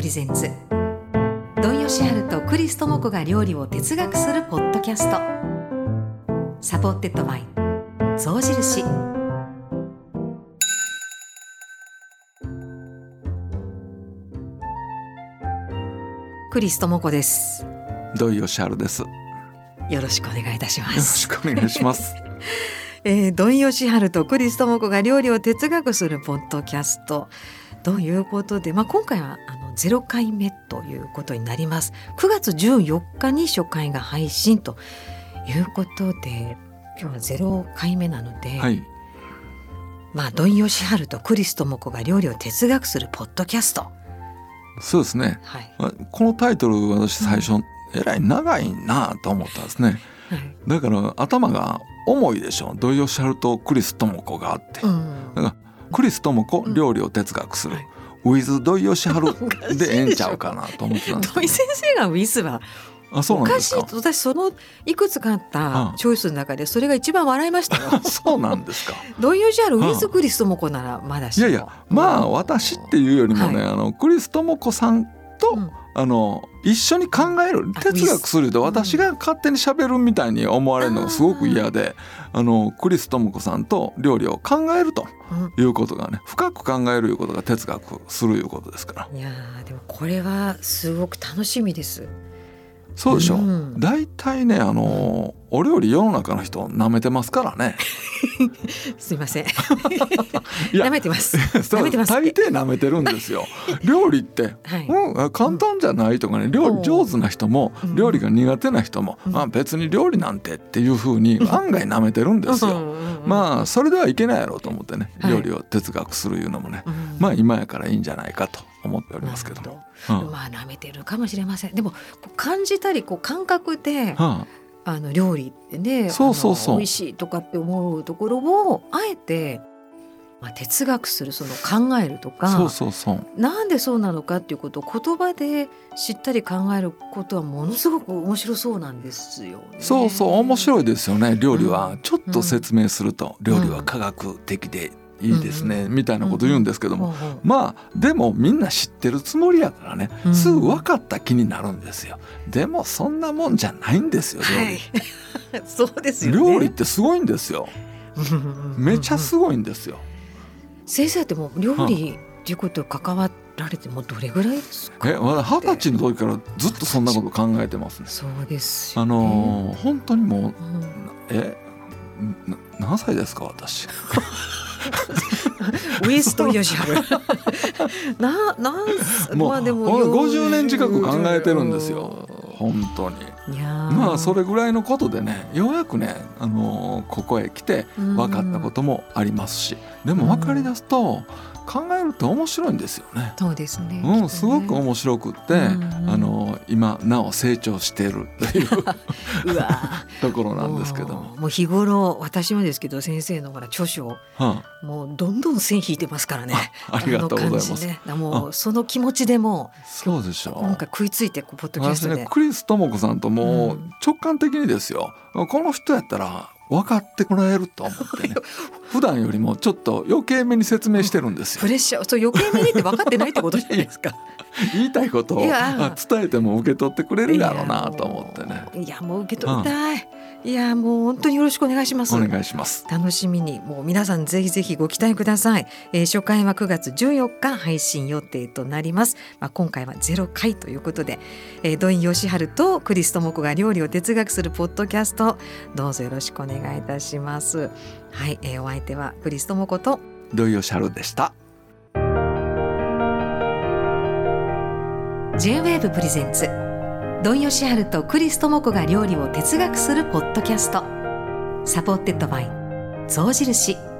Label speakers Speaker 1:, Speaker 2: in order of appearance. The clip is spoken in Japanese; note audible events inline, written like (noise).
Speaker 1: presents 土井善晴とクリス智子が料理を哲学するポッドキャスト。 Supported by 象印。クリス智子です。
Speaker 2: 土井善晴です。よ
Speaker 1: よろしくお願いいたしま
Speaker 2: ろ
Speaker 1: す
Speaker 2: しくお願いします。(laughs)
Speaker 1: えー、土井善晴とクリス智子が料理を哲学するポッドキャストということで、まあ、今回はあのゼロ回目ということになります。9月14日に初回が配信ということで今日はゼロ回目なので、
Speaker 2: はい、
Speaker 1: まあ土井善晴とクリス智子が料理を哲学するポッドキャスト。
Speaker 2: そうですね。
Speaker 1: はい、
Speaker 2: まあこのタイトル私最初、えらい長いなと思ったんですね。
Speaker 1: はい。
Speaker 2: だから頭が重いでしょ。土井善晴とクリス智子があって、
Speaker 1: うん。
Speaker 2: だからクリス智子
Speaker 1: うん
Speaker 2: 料理を哲学する。
Speaker 1: はい
Speaker 2: ウィズ土井善晴
Speaker 1: おかしいで
Speaker 2: ええんちゃうかなと思ってたんですけ
Speaker 1: 土井先生がウィスは
Speaker 2: ど。あ、そうなんですか？
Speaker 1: 私そのいくつかあった
Speaker 2: うん
Speaker 1: チョイスの中でそれが一番笑いましたよ。(laughs)
Speaker 2: そうなんですか？(laughs)
Speaker 1: 土井善晴ウ
Speaker 2: うん
Speaker 1: ィズクリス智子ならまだしも
Speaker 2: いやいや、まあ私っていうよりもね、
Speaker 1: はい
Speaker 2: あのクリス智子さんと、
Speaker 1: うん。
Speaker 2: あの一緒に考える
Speaker 1: あ
Speaker 2: 哲学すると
Speaker 1: うん。
Speaker 2: 私が勝手に喋るみたいに思われるのがすごく嫌であのクリス智子さんと料理を考えると
Speaker 1: うん。
Speaker 2: いうことがね深く考えるいうことが哲学するいうことですから。
Speaker 1: いやーでもこれはすごく楽しみです。
Speaker 2: そうでしょ、
Speaker 1: うん。
Speaker 2: 大体ねあのお料理世の中の人舐めてますからね。(laughs)
Speaker 1: すいません。舐めてます。(laughs) 舐めてます
Speaker 2: 大抵舐めてるんですよ。(laughs) 料理って
Speaker 1: はい。
Speaker 2: うん、簡単じゃないとかね料理上手な人も
Speaker 1: うん。
Speaker 2: 料理が苦手な人も、
Speaker 1: うん。
Speaker 2: まあ、別に料理なんてっていうふうに案外舐めてるんですよ。
Speaker 1: あ、
Speaker 2: まあそれではいけないやろうと思ってね
Speaker 1: はい。
Speaker 2: 料理を哲学するいうのもね、
Speaker 1: うん。
Speaker 2: まあ今やからいいんじゃないかと思っておりますけども。うん
Speaker 1: まあ舐めてるかもしれません。でも感じたりこう感覚で
Speaker 2: は
Speaker 1: あの料理ってね
Speaker 2: そうそうそう
Speaker 1: 美味しいとかって思うところをあえて、まあ、哲学するその考えるとか
Speaker 2: あ、そうそうそう
Speaker 1: なんでそうなのかっていうことを言葉で知ったり考えることはものすごく面白そうなんですよ、ね。
Speaker 2: そうそう面白い
Speaker 1: い。
Speaker 2: ですよね料理
Speaker 1: うん
Speaker 2: はちょっと説明すると料理は科学的でいいですねみたいなこと言うんですけども。まあでもみんな知ってるつもりやからね。
Speaker 1: うん。
Speaker 2: すぐ分かった気になるんですよ。でもそんなもんじゃないんですよ料理、
Speaker 1: はい。(laughs) そうですよね。
Speaker 2: 料理ってすごいんですよ。めちゃすごいんですよ。
Speaker 1: 先生ってもう料理っていうこと関わられてもうどれぐらいですか？
Speaker 2: えまだ二十歳の時からずっとそんなこと考えてますね。
Speaker 1: そうですよ
Speaker 2: あ
Speaker 1: ね。
Speaker 2: のー本当にもう
Speaker 1: うん。
Speaker 2: えな何歳ですか私？(laughs) (laughs)
Speaker 1: ウィストヨシャル。(laughs) な、なん、まあでも
Speaker 2: ほん50年近く考えてるんですよ。本当にまあそれぐらいのことでねようやくね、あのーここへ来て分かったこともありますしでも分かり出すと考えると面白いんですよね。
Speaker 1: そうですね。
Speaker 2: うん、すごく面白くって、
Speaker 1: うん
Speaker 2: あの今なお成長しているという (laughs) ところなんですけども、
Speaker 1: もう日頃私もですけど先生のほら著書
Speaker 2: は
Speaker 1: もうどんどん線引いてますからね。
Speaker 2: あ、ありがとうございます。
Speaker 1: ね、もうその気持ちでも
Speaker 2: そうでしょう
Speaker 1: う今回食いついてこうポッドキャス
Speaker 2: 私
Speaker 1: トで。
Speaker 2: ねクリス智子さんとも
Speaker 1: う
Speaker 2: うん直感的にですよ、この人やったら分かってもらえると思ってね。(laughs) 普段よりもちょっと余計めに説明してるんですよ。
Speaker 1: プレッシャーそう余計にって分かってないってことじゃないですか。(laughs)
Speaker 2: 言いたいことを伝えても受け取ってくれるだろうなと思ってね。
Speaker 1: いやもう受け取りたい。いやもう本当によろしくお願いします。
Speaker 2: お願いします。
Speaker 1: 楽しみにもう皆さんぜひぜひご期待ください、えー初回は9月14日配信予定となります、まあ、今回はゼロ回ということで、えー、土井善晴とクリス智子が料理を哲学するポッドキャストどうぞよろしくお願いいたします。はい、えーお相手はクリス智子と。
Speaker 2: 土井善晴でした。
Speaker 1: J-WAVE presents 土井善晴とクリス智子が料理を哲学するポッドキャスト。 Supported by 象印。